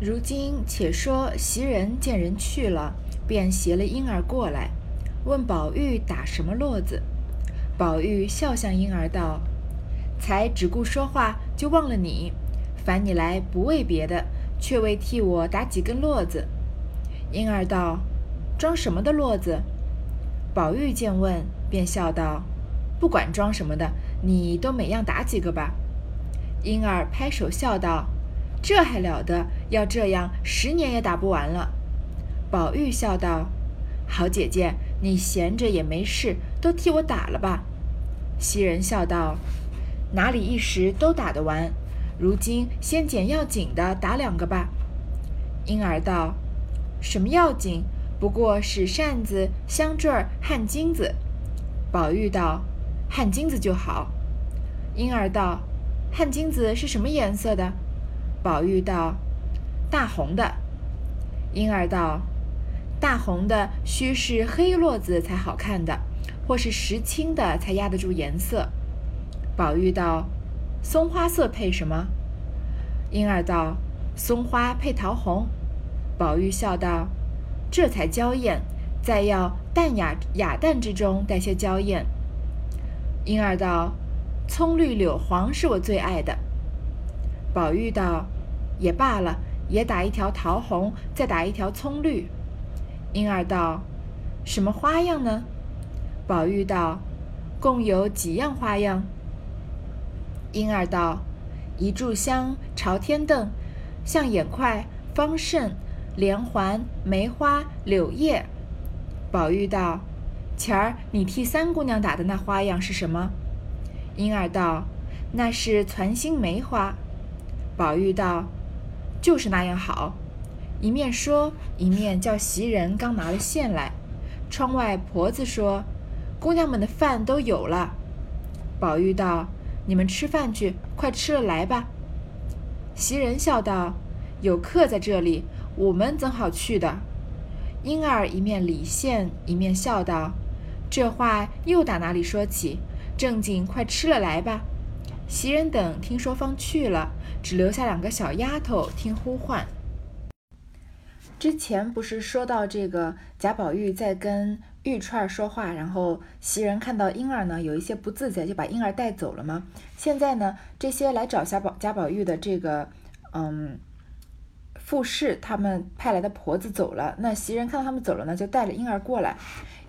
如今且说袭人见人去了，便携了婴儿过来，问宝玉打什么络子。宝玉笑向婴儿道：“才只顾说话，就忘了你。烦你来不为别的，却为替我打几根络子。”婴儿道：“装什么的络子？”宝玉见问，便笑道：“不管装什么的，你都每样打几个吧。”婴儿拍手笑道。这还了得！要这样，十年也打不完了。宝玉笑道：“好姐姐，你闲着也没事，都替我打了吧。”袭人笑道：“哪里一时都打得完？如今先捡要紧的打两个吧。”婴儿道：“什么要紧？不过是扇子、香坠儿、汗金子。”宝玉道：“汗金子就好。”婴儿道：“汗金子是什么颜色的？”宝玉道：“大红的。”婴儿道：“大红的须是黑络子才好看的，或是石青的才压得住颜色。”宝玉道：“松花色配什么？”婴儿道：“松花配桃红。”宝玉笑道：“这才娇艳，再要淡雅雅淡之中带些娇艳。”婴儿道：“葱绿柳黄是我最爱的。”宝玉道：“也罢了，也打一条桃红，再打一条葱绿。”婴儿道：“什么花样呢？”宝玉道：“共有几样花样？”婴儿道：“一炷香、朝天凳、象眼块、方胜、连环、梅花、柳叶。”宝玉道：“前儿你替三姑娘打的那花样是什么？”婴儿道：“那是攒心梅花。”宝玉道：“就是那样好。”一面说，一面叫袭人刚拿了线来。窗外婆子说：“姑娘们的饭都有了。”宝玉道：“你们吃饭去，快吃了来吧。”袭人笑道：“有客在这里，我们怎好去的？”莺儿一面理线，一面笑道：“这话又打哪里说起？正经快吃了来吧。”袭人等听说方去了，只留下两个小丫头听呼唤。之前不是说到这个贾宝玉在跟玉串说话，然后袭人看到婴儿呢有一些不自在，就把婴儿带走了吗？现在呢，这些来找贾宝贾宝玉的这个嗯富士，他们派来的婆子走了，那袭人看到他们走了呢，就带了婴儿过来。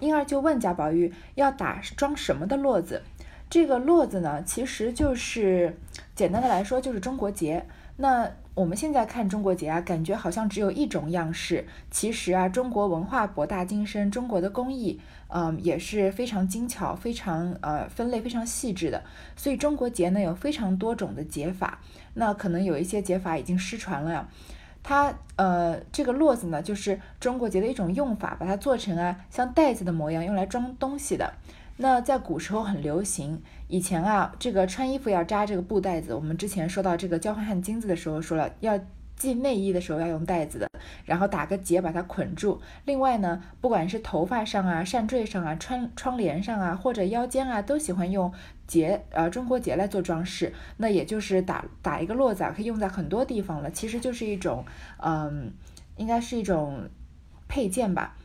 婴儿就问贾宝玉要打装什么的络子。这个络子呢，其实就是简单的来说就是中国结。那我们现在看中国结啊，感觉好像只有一种样式。其实啊，中国文化博大精深，中国的工艺，嗯，也是非常精巧、非常呃分类非常细致的。所以中国结呢有非常多种的结法。那可能有一些结法已经失传了呀。它呃这个络子呢，就是中国结的一种用法，把它做成啊像袋子的模样，用来装东西的。那在古时候很流行，以前啊，这个穿衣服要扎这个布袋子。我们之前说到这个交换汗金子的时候说了，要系内衣的时候要用袋子的，然后打个结把它捆住。另外呢，不管是头发上啊、扇坠上啊、窗窗帘上啊，或者腰间啊，都喜欢用结，呃，中国结来做装饰。那也就是打打一个络子，可以用在很多地方了。其实就是一种，嗯，应该是一种配件吧。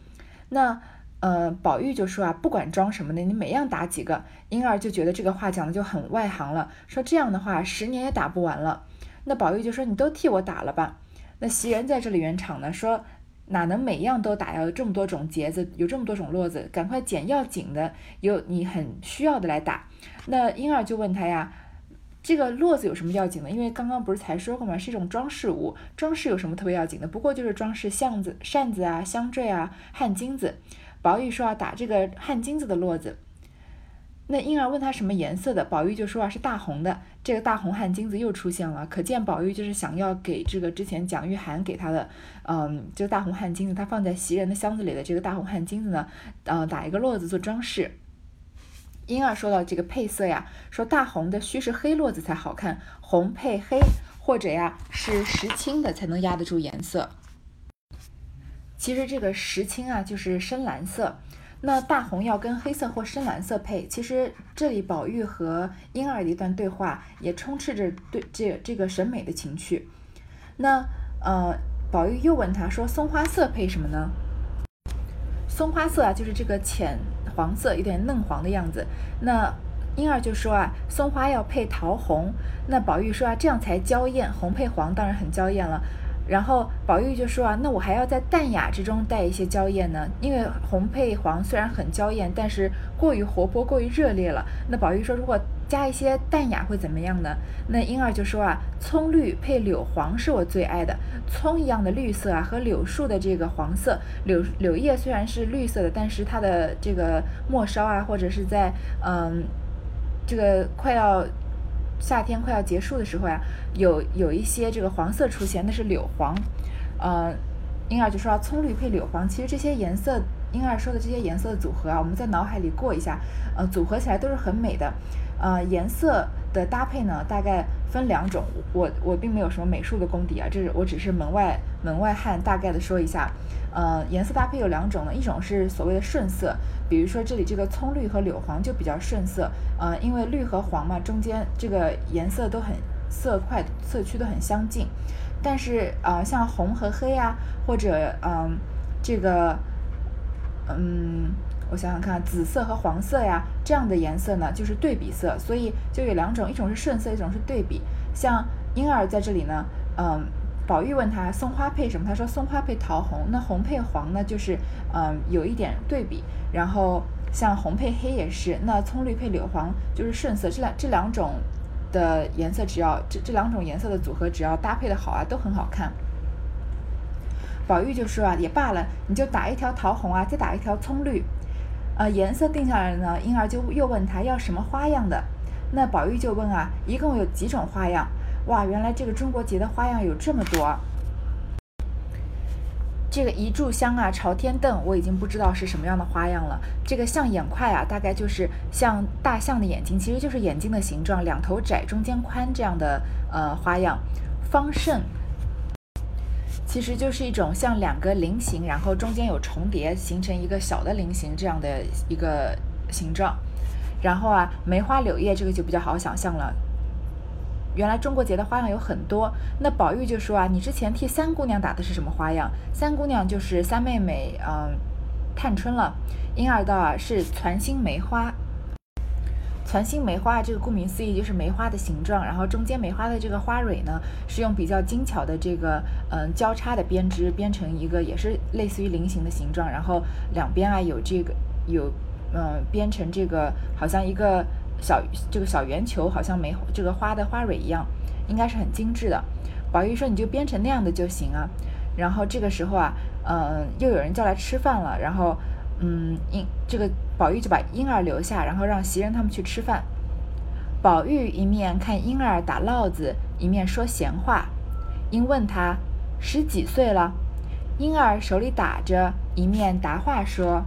那。呃，宝玉就说啊，不管装什么的，你每样打几个。婴儿就觉得这个话讲的就很外行了，说这样的话十年也打不完了。那宝玉就说你都替我打了吧。那袭人在这里圆场呢，说哪能每样都打呀？有这么多种结子，有这么多种络子，赶快捡要紧的，有你很需要的来打。那婴儿就问他呀，这个络子有什么要紧的？因为刚刚不是才说过吗？是一种装饰物，装饰有什么特别要紧的？不过就是装饰巷子、扇子啊、香坠啊、汗巾子。宝玉说要打这个汗金子的络子，那婴儿问他什么颜色的，宝玉就说啊是大红的。这个大红汗金子又出现了，可见宝玉就是想要给这个之前蒋玉菡给他的，嗯，就大红汗金子，他放在袭人的箱子里的这个大红汗金子呢，呃，打一个络子做装饰。婴儿说到这个配色呀，说大红的须是黑络子才好看，红配黑，或者呀是石青的才能压得住颜色。其实这个石青啊，就是深蓝色。那大红要跟黑色或深蓝色配。其实这里宝玉和婴儿的一段对话，也充斥着对这这个审美的情趣。那呃，宝玉又问他说：“松花色配什么呢？”松花色啊，就是这个浅黄色，有点嫩黄的样子。那婴儿就说啊，松花要配桃红。那宝玉说啊，这样才娇艳，红配黄当然很娇艳了。然后宝玉就说啊，那我还要在淡雅之中带一些娇艳呢，因为红配黄虽然很娇艳，但是过于活泼、过于热烈了。那宝玉说，如果加一些淡雅会怎么样呢？那婴儿就说啊，葱绿配柳黄是我最爱的，葱一样的绿色啊，和柳树的这个黄色，柳柳叶虽然是绿色的，但是它的这个末梢啊，或者是在嗯这个快要。夏天快要结束的时候呀，有有一些这个黄色出现，那是柳黄。呃，婴儿就说葱绿配柳黄，其实这些颜色，婴儿说的这些颜色的组合啊，我们在脑海里过一下，呃，组合起来都是很美的。呃，颜色的搭配呢，大概分两种。我我并没有什么美术的功底啊，这是我只是门外门外汉，大概的说一下。呃，颜色搭配有两种呢，一种是所谓的顺色，比如说这里这个葱绿和柳黄就比较顺色。呃，因为绿和黄嘛，中间这个颜色都很色块色区都很相近。但是呃，像红和黑啊，或者嗯这个嗯。我想想看，紫色和黄色呀，这样的颜色呢，就是对比色，所以就有两种，一种是顺色，一种是对比。像婴儿在这里呢，嗯，宝玉问他松花配什么，他说松花配桃红，那红配黄呢，就是嗯有一点对比。然后像红配黑也是，那葱绿配柳黄就是顺色。这两这两种的颜色，只要这这两种颜色的组合，只要搭配的好啊，都很好看。宝玉就说啊，也罢了，你就打一条桃红啊，再打一条葱绿。呃，颜色定下来了呢，婴儿就又问他要什么花样的，那宝玉就问啊，一共有几种花样？哇，原来这个中国结的花样有这么多。这个一炷香啊，朝天凳，我已经不知道是什么样的花样了。这个象眼块啊，大概就是像大象的眼睛，其实就是眼睛的形状，两头窄，中间宽这样的呃花样。方胜。其实就是一种像两个菱形，然后中间有重叠，形成一个小的菱形这样的一个形状。然后啊，梅花柳叶这个就比较好想象了。原来中国结的花样有很多。那宝玉就说啊，你之前替三姑娘打的是什么花样？三姑娘就是三妹妹，嗯，探春了。婴儿道啊，是攒心梅花。团心梅花这个顾名思义就是梅花的形状，然后中间梅花的这个花蕊呢，是用比较精巧的这个嗯交叉的编织编成一个也是类似于菱形的形状，然后两边啊有这个有嗯编成这个好像一个小这个小圆球，好像梅这个花的花蕊一样，应该是很精致的。宝玉说你就编成那样的就行啊。然后这个时候啊，嗯又有人叫来吃饭了，然后。嗯，应这个宝玉就把婴儿留下，然后让袭人他们去吃饭。宝玉一面看婴儿打烙子，一面说闲话。因问他十几岁了，婴儿手里打着，一面答话说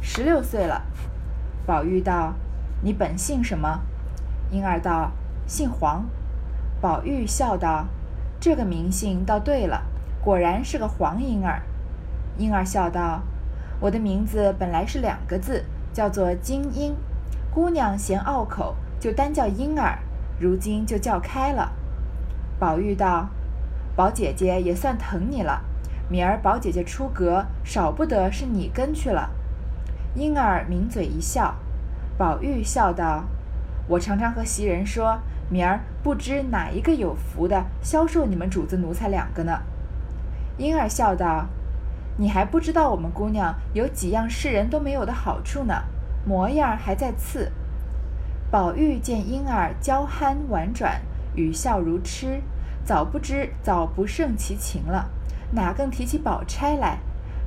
十六岁了。宝玉道：“你本姓什么？”婴儿道：“姓黄。”宝玉笑道：“这个名姓倒对了，果然是个黄婴儿。”婴儿笑道。我的名字本来是两个字，叫做金英。姑娘嫌拗口，就单叫婴儿。如今就叫开了。宝玉道：“宝姐姐也算疼你了。明儿宝姐姐出阁，少不得是你跟去了。”婴儿抿嘴一笑。宝玉笑道：“我常常和袭人说，明儿不知哪一个有福的，销售你们主子奴才两个呢。”婴儿笑道。你还不知道我们姑娘有几样世人都没有的好处呢，模样还在次。宝玉见婴儿娇憨婉转，语笑如痴，早不知早不胜其情了，哪更提起宝钗来，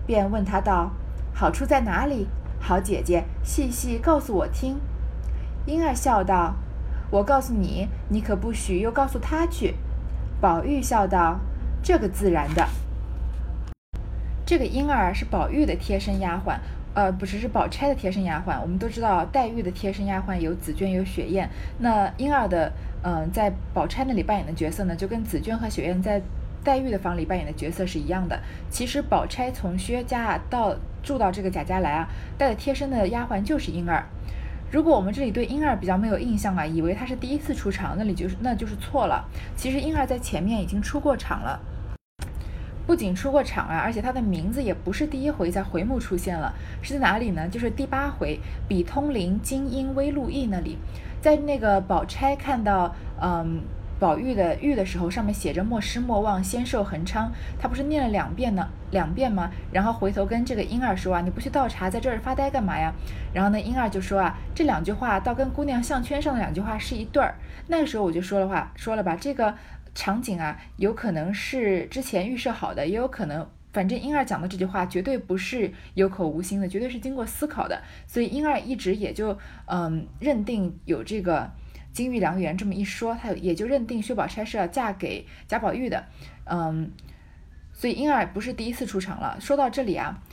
便问他道：“好处在哪里？好姐姐细细告诉我听。”婴儿笑道：“我告诉你，你可不许又告诉他去。”宝玉笑道：“这个自然的。”这个婴儿是宝玉的贴身丫鬟，呃，不是是宝钗的贴身丫鬟。我们都知道黛玉的贴身丫鬟有紫鹃有雪雁，那婴儿的，嗯，在宝钗那里扮演的角色呢，就跟紫鹃和雪雁在黛玉的房里扮演的角色是一样的。其实宝钗从薛家到住到这个贾家来啊，带的贴身的丫鬟就是婴儿。如果我们这里对婴儿比较没有印象啊，以为他是第一次出场，那里就是那就是错了。其实婴儿在前面已经出过场了。不仅出过场啊，而且他的名字也不是第一回在回目出现了，是在哪里呢？就是第八回“比通灵金鹰微露意”那里，在那个宝钗看到嗯宝玉的玉的时候，上面写着“莫失莫忘，仙寿恒昌”，他不是念了两遍呢，两遍吗？然后回头跟这个婴儿说啊，你不去倒茶，在这儿发呆干嘛呀？然后呢，婴儿就说啊，这两句话倒跟姑娘项圈上的两句话是一对儿。那个时候我就说了话，说了吧，这个。场景啊，有可能是之前预设好的，也有可能，反正婴儿讲的这句话绝对不是有口无心的，绝对是经过思考的，所以婴儿一直也就嗯认定有这个金玉良缘这么一说，他也就认定薛宝钗是要嫁给贾宝玉的，嗯，所以婴儿不是第一次出场了。说到这里啊，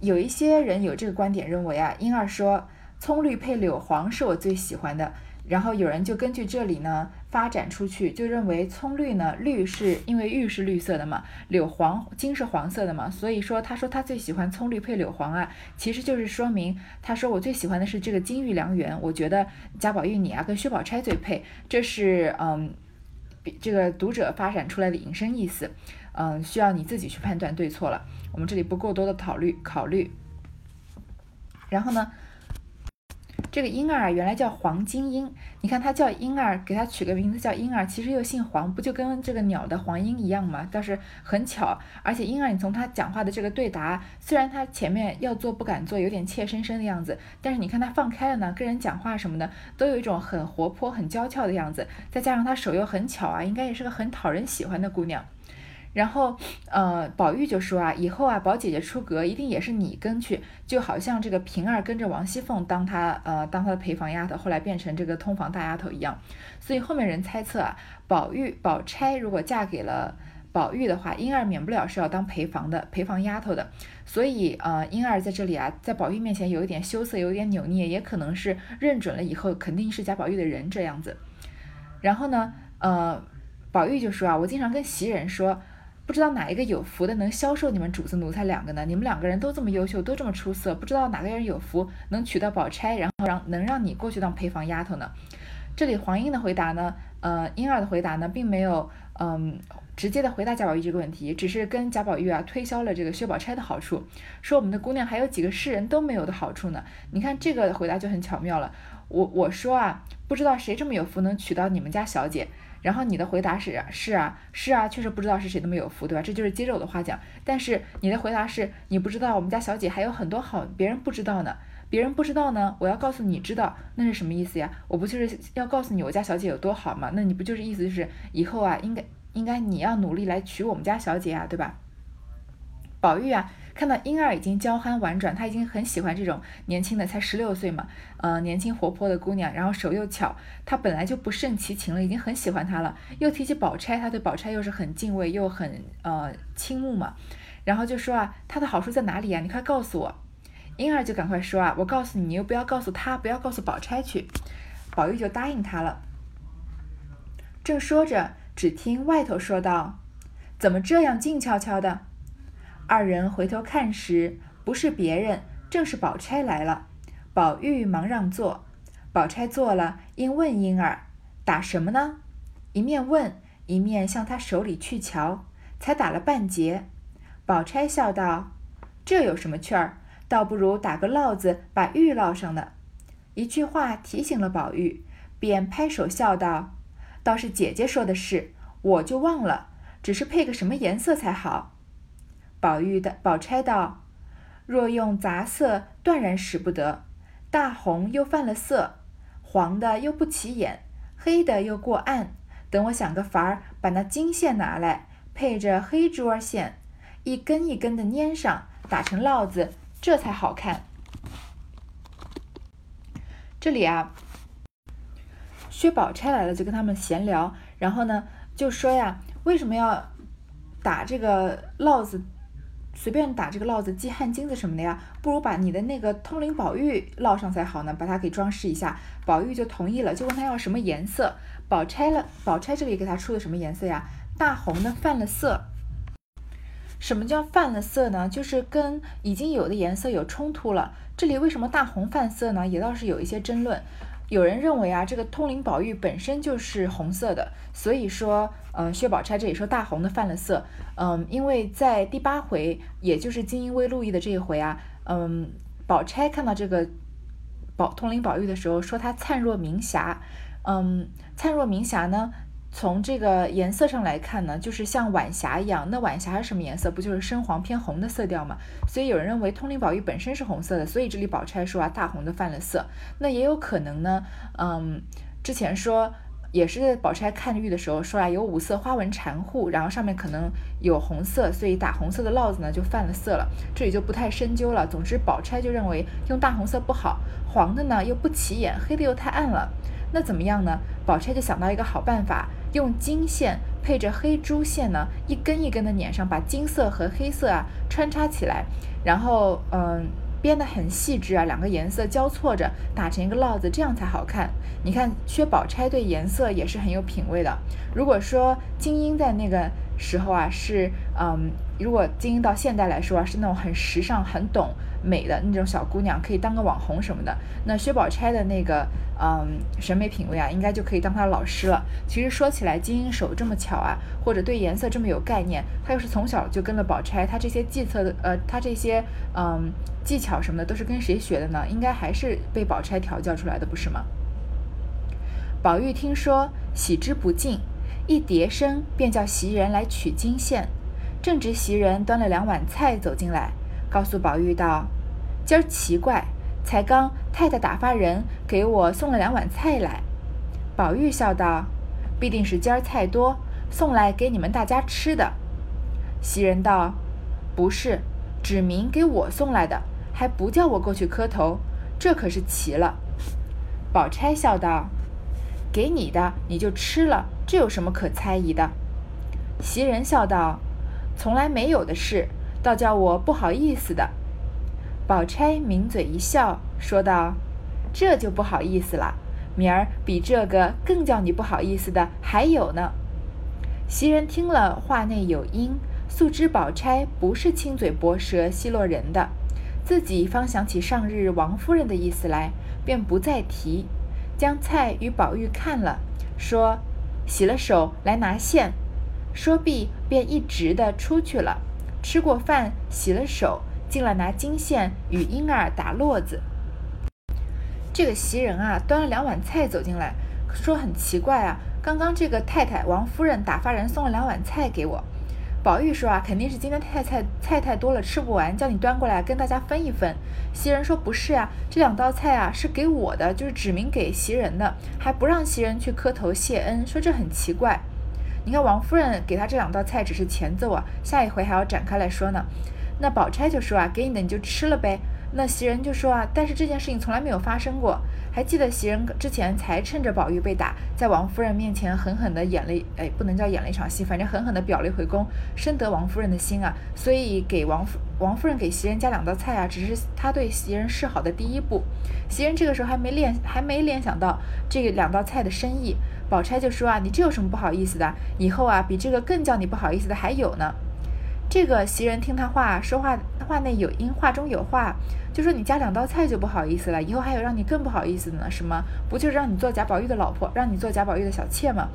有一些人有这个观点，认为啊，婴儿说葱绿配柳黄是我最喜欢的。然后有人就根据这里呢发展出去，就认为葱绿呢绿是因为玉是绿色的嘛，柳黄金是黄色的嘛，所以说他说他最喜欢葱绿配柳黄啊，其实就是说明他说我最喜欢的是这个金玉良缘，我觉得贾宝玉你啊跟薛宝钗最配，这是嗯，这个读者发展出来的引申意思，嗯，需要你自己去判断对错了，我们这里不过多的考虑考虑，然后呢？这个婴儿啊，原来叫黄金英。你看他叫婴儿，给他取个名字叫婴儿，其实又姓黄，不就跟这个鸟的黄莺一样吗？倒是很巧。而且婴儿，你从他讲话的这个对答，虽然他前面要做不敢做，有点怯生生的样子，但是你看他放开了呢，跟人讲话什么的，都有一种很活泼、很娇俏的样子。再加上他手又很巧啊，应该也是个很讨人喜欢的姑娘。然后，呃，宝玉就说啊，以后啊，宝姐姐出阁一定也是你跟去，就好像这个平儿跟着王熙凤当她呃当她的陪房丫头，后来变成这个通房大丫头一样。所以后面人猜测啊，宝玉宝钗如果嫁给了宝玉的话，婴儿免不了是要当陪房的陪房丫头的。所以呃，婴儿在这里啊，在宝玉面前有一点羞涩，有一点扭捏，也可能是认准了以后肯定是贾宝玉的人这样子。然后呢，呃，宝玉就说啊，我经常跟袭人说。不知道哪一个有福的能销售你们主子奴才两个呢？你们两个人都这么优秀，都这么出色，不知道哪个人有福能娶到宝钗，然后让能让你过去当陪房丫头呢？这里黄莺的回答呢，呃，英儿的回答呢，并没有嗯直接的回答贾宝玉这个问题，只是跟贾宝玉啊推销了这个薛宝钗的好处，说我们的姑娘还有几个世人都没有的好处呢。你看这个回答就很巧妙了。我我说啊，不知道谁这么有福能娶到你们家小姐。然后你的回答是是啊是啊，确实不知道是谁那么有福，对吧？这就是接着我的话讲。但是你的回答是你不知道我们家小姐还有很多好，别人不知道呢。别人不知道呢，我要告诉你知道，那是什么意思呀？我不就是要告诉你我家小姐有多好吗？那你不就是意思就是以后啊，应该应该你要努力来娶我们家小姐啊，对吧？宝玉啊。看到婴儿已经娇憨婉转，他已经很喜欢这种年轻的，才十六岁嘛，呃，年轻活泼的姑娘，然后手又巧，他本来就不胜其情了，已经很喜欢她了。又提起宝钗，他对宝钗又是很敬畏，又很呃倾慕嘛，然后就说啊，她的好处在哪里呀？你快告诉我。婴儿就赶快说啊，我告诉你，你又不要告诉他，不要告诉宝钗去。宝玉就答应他了。正说着，只听外头说道：“怎么这样静悄悄的？”二人回头看时，不是别人，正是宝钗来了。宝玉忙让座，宝钗坐了，应问婴儿：“打什么呢？”一面问，一面向他手里去瞧，才打了半截。宝钗笑道：“这有什么趣儿？倒不如打个烙子，把玉烙上呢。”一句话提醒了宝玉，便拍手笑道：“倒是姐姐说的是，我就忘了，只是配个什么颜色才好。”宝玉的宝钗道：“若用杂色，断然使不得。大红又犯了色，黄的又不起眼，黑的又过暗。等我想个法儿，把那金线拿来，配着黑珠儿线，一根一根的粘上，打成烙子，这才好看。”这里啊，薛宝钗来了，就跟他们闲聊，然后呢，就说呀，为什么要打这个烙子？随便打这个烙子系汗巾子什么的呀，不如把你的那个通灵宝玉烙上才好呢，把它给装饰一下。宝玉就同意了，就问他要什么颜色。宝钗了，宝钗这里给他出的什么颜色呀？大红的泛了色。什么叫泛了色呢？就是跟已经有的颜色有冲突了。这里为什么大红泛色呢？也倒是有一些争论。有人认为啊，这个通灵宝玉本身就是红色的，所以说，嗯，薛宝钗这里说大红的犯了色，嗯，因为在第八回，也就是金英微路易的这一回啊，嗯，宝钗看到这个宝通灵宝玉的时候，说他灿若明霞，嗯，灿若明霞呢。从这个颜色上来看呢，就是像晚霞一样。那晚霞是什么颜色？不就是深黄偏红的色调吗？所以有人认为通灵宝玉本身是红色的，所以这里宝钗说啊，大红的犯了色。那也有可能呢，嗯，之前说也是宝钗看玉的时候说啊，有五色花纹缠护，然后上面可能有红色，所以打红色的烙子呢就犯了色了。这里就不太深究了。总之，宝钗就认为用大红色不好，黄的呢又不起眼，黑的又太暗了。那怎么样呢？宝钗就想到一个好办法。用金线配着黑珠线呢，一根一根的捻上，把金色和黑色啊穿插起来，然后嗯编得很细致啊，两个颜色交错着打成一个烙子，这样才好看。你看薛宝钗对颜色也是很有品味的。如果说金英在那个时候啊是嗯，如果金英到现代来说啊是那种很时尚、很懂美的那种小姑娘，可以当个网红什么的，那薛宝钗的那个。嗯，审美品味啊，应该就可以当她的老师了。其实说起来，金英手这么巧啊，或者对颜色这么有概念，她又是从小就跟了宝钗，她这些计策的，呃，她这些嗯技巧什么的，都是跟谁学的呢？应该还是被宝钗调教出来的，不是吗？宝玉听说，喜之不尽，一叠声便叫袭人来取金线。正值袭人端了两碗菜走进来，告诉宝玉道：“今儿奇怪。”才刚太太打发人给我送了两碗菜来，宝玉笑道：“必定是今儿菜多，送来给你们大家吃的。”袭人道：“不是，指明给我送来的，还不叫我过去磕头，这可是奇了。”宝钗笑道：“给你的你就吃了，这有什么可猜疑的？”袭人笑道：“从来没有的事，倒叫我不好意思的。”宝钗抿嘴一笑，说道：“这就不好意思了。明儿比这个更叫你不好意思的还有呢。”袭人听了，话内有因，素知宝钗不是轻嘴薄舌奚落人的，自己方想起上日王夫人的意思来，便不再提，将菜与宝玉看了，说：“洗了手来拿线。”说毕，便一直的出去了。吃过饭，洗了手。进来拿金线与婴儿打络子。这个袭人啊，端了两碗菜走进来，说很奇怪啊，刚刚这个太太王夫人打发人送了两碗菜给我。宝玉说啊，肯定是今天太菜菜太多了，吃不完，叫你端过来跟大家分一分。袭人说不是啊，这两道菜啊是给我的，就是指明给袭人的，还不让袭人去磕头谢恩，说这很奇怪。你看王夫人给他这两道菜只是前奏啊，下一回还要展开来说呢。那宝钗就说啊，给你的你就吃了呗。那袭人就说啊，但是这件事情从来没有发生过。还记得袭人之前才趁着宝玉被打，在王夫人面前狠狠地演了，哎，不能叫演了一场戏，反正狠狠地表了一回功，深得王夫人的心啊。所以给王夫王夫人给袭人加两道菜啊，只是她对袭人示好的第一步。袭人这个时候还没联还没联想到这两道菜的深意。宝钗就说啊，你这有什么不好意思的？以后啊，比这个更叫你不好意思的还有呢。这个袭人听他话，说话话内有因，话中有话，就说你加两道菜就不好意思了，以后还有让你更不好意思的呢，什么？不就是让你做贾宝玉的老婆，让你做贾宝玉的小妾吗？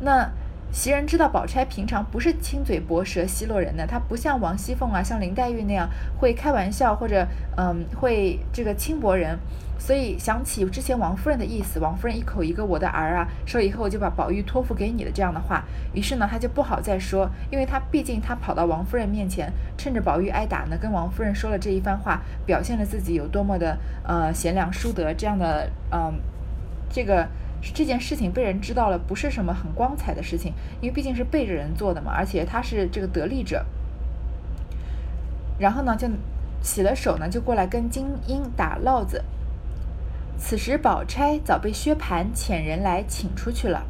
那。袭人知道宝钗平常不是亲嘴薄舌奚落人的，她不像王熙凤啊，像林黛玉那样会开玩笑或者嗯会这个轻薄人，所以想起之前王夫人的意思，王夫人一口一个我的儿啊，说以后我就把宝玉托付给你的这样的话，于是呢她就不好再说，因为她毕竟她跑到王夫人面前，趁着宝玉挨打呢，跟王夫人说了这一番话，表现了自己有多么的呃贤良淑德这样的嗯这个。这件事情被人知道了，不是什么很光彩的事情，因为毕竟是背着人做的嘛，而且他是这个得利者。然后呢，就洗了手呢，就过来跟金英打烙子。此时宝钗早被薛蟠遣人来请出去了。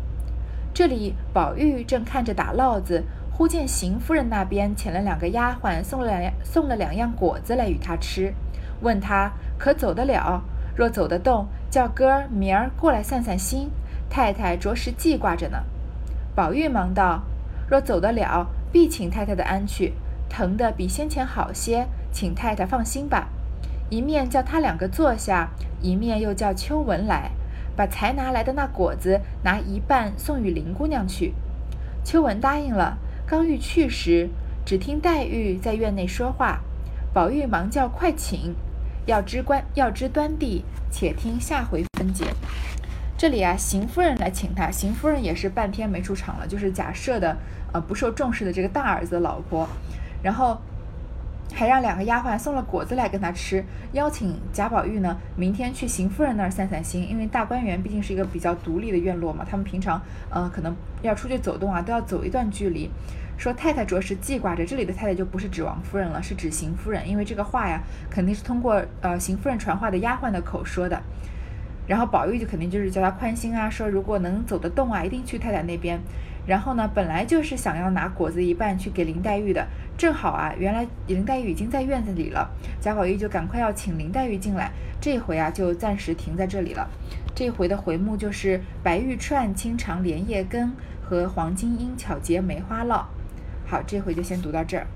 这里宝玉正看着打烙子，忽见邢夫人那边遣了两个丫鬟，送了两送了两样果子来与他吃，问他可走得了。若走得动，叫哥儿明儿过来散散心。太太着实记挂着呢。宝玉忙道：“若走得了，必请太太的安去。疼得比先前好些，请太太放心吧。”一面叫他两个坐下，一面又叫秋纹来，把才拿来的那果子拿一半送与林姑娘去。秋文答应了。刚欲去时，只听黛玉在院内说话，宝玉忙叫快请。要知关要知端地，且听下回分解。这里啊，邢夫人来请他，邢夫人也是半天没出场了，就是假设的呃不受重视的这个大儿子的老婆，然后。还让两个丫鬟送了果子来跟他吃，邀请贾宝玉呢明天去邢夫人那儿散散心，因为大观园毕竟是一个比较独立的院落嘛，他们平常呃可能要出去走动啊，都要走一段距离。说太太主要是记挂着，这里的太太就不是指王夫人了，是指邢夫人，因为这个话呀肯定是通过呃邢夫人传话的丫鬟的口说的。然后宝玉就肯定就是叫他宽心啊，说如果能走得动啊，一定去太太那边。然后呢，本来就是想要拿果子一半去给林黛玉的。正好啊，原来林黛玉已经在院子里了，贾宝玉就赶快要请林黛玉进来。这回啊，就暂时停在这里了。这回的回目就是“白玉串清肠莲叶根”和“黄金英巧结梅花烙”。好，这回就先读到这儿。